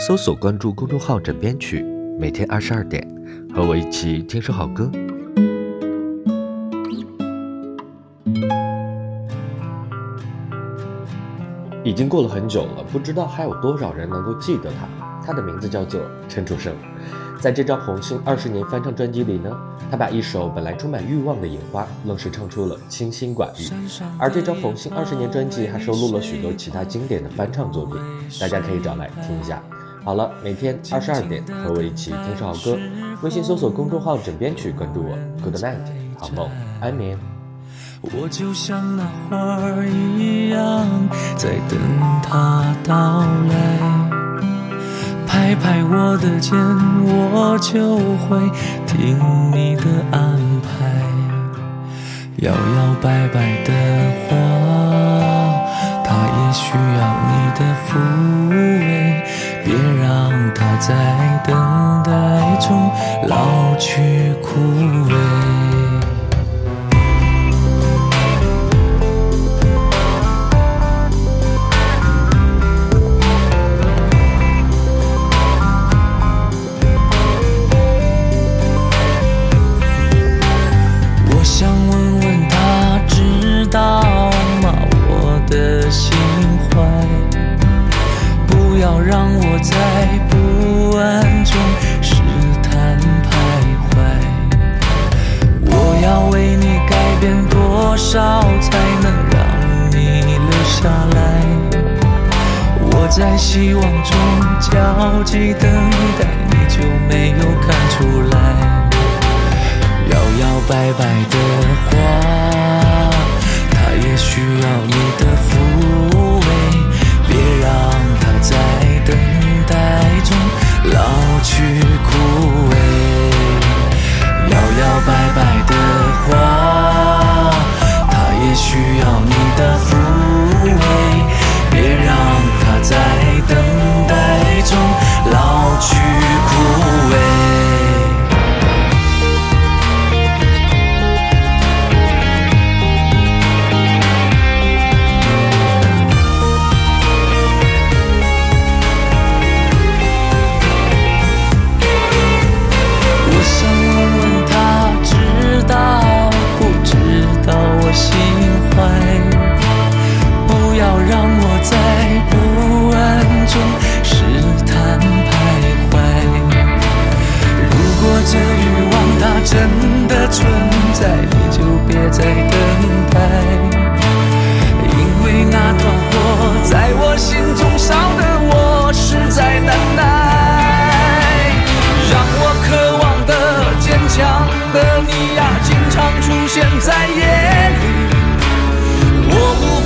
搜索关注公众号“枕边曲”，每天二十二点，和我一起听首好歌。已经过了很久了，不知道还有多少人能够记得他。他的名字叫做陈楚生。在这张《红星二十年》翻唱专辑里呢，他把一首本来充满欲望的《野花》，愣是唱出了清心寡欲。而这张《红星二十年》专辑还收录了许多其他经典的翻唱作品，大家可以找来听一下。好了，每天二十二点和我一起听首好歌，微信搜索公众号“枕边曲”，关注我。Good night，好梦，安眠。我就像那花儿一样，在等它到来。拍拍我的肩，我就会听你的安排。摇摇摆摆的花，它也需要你的抚慰。他在等待中老去枯萎。我想问问他，知道吗我的心怀？不要让我再。不安中试探徘徊，我要为你改变多少才能让你留下来？我在希望中焦急等待，你就没有看出来？摇摇摆摆的花，的抚慰，别让它在等待中老去枯萎。我想问问他，知道不知道我心？它经常出现在夜里。我不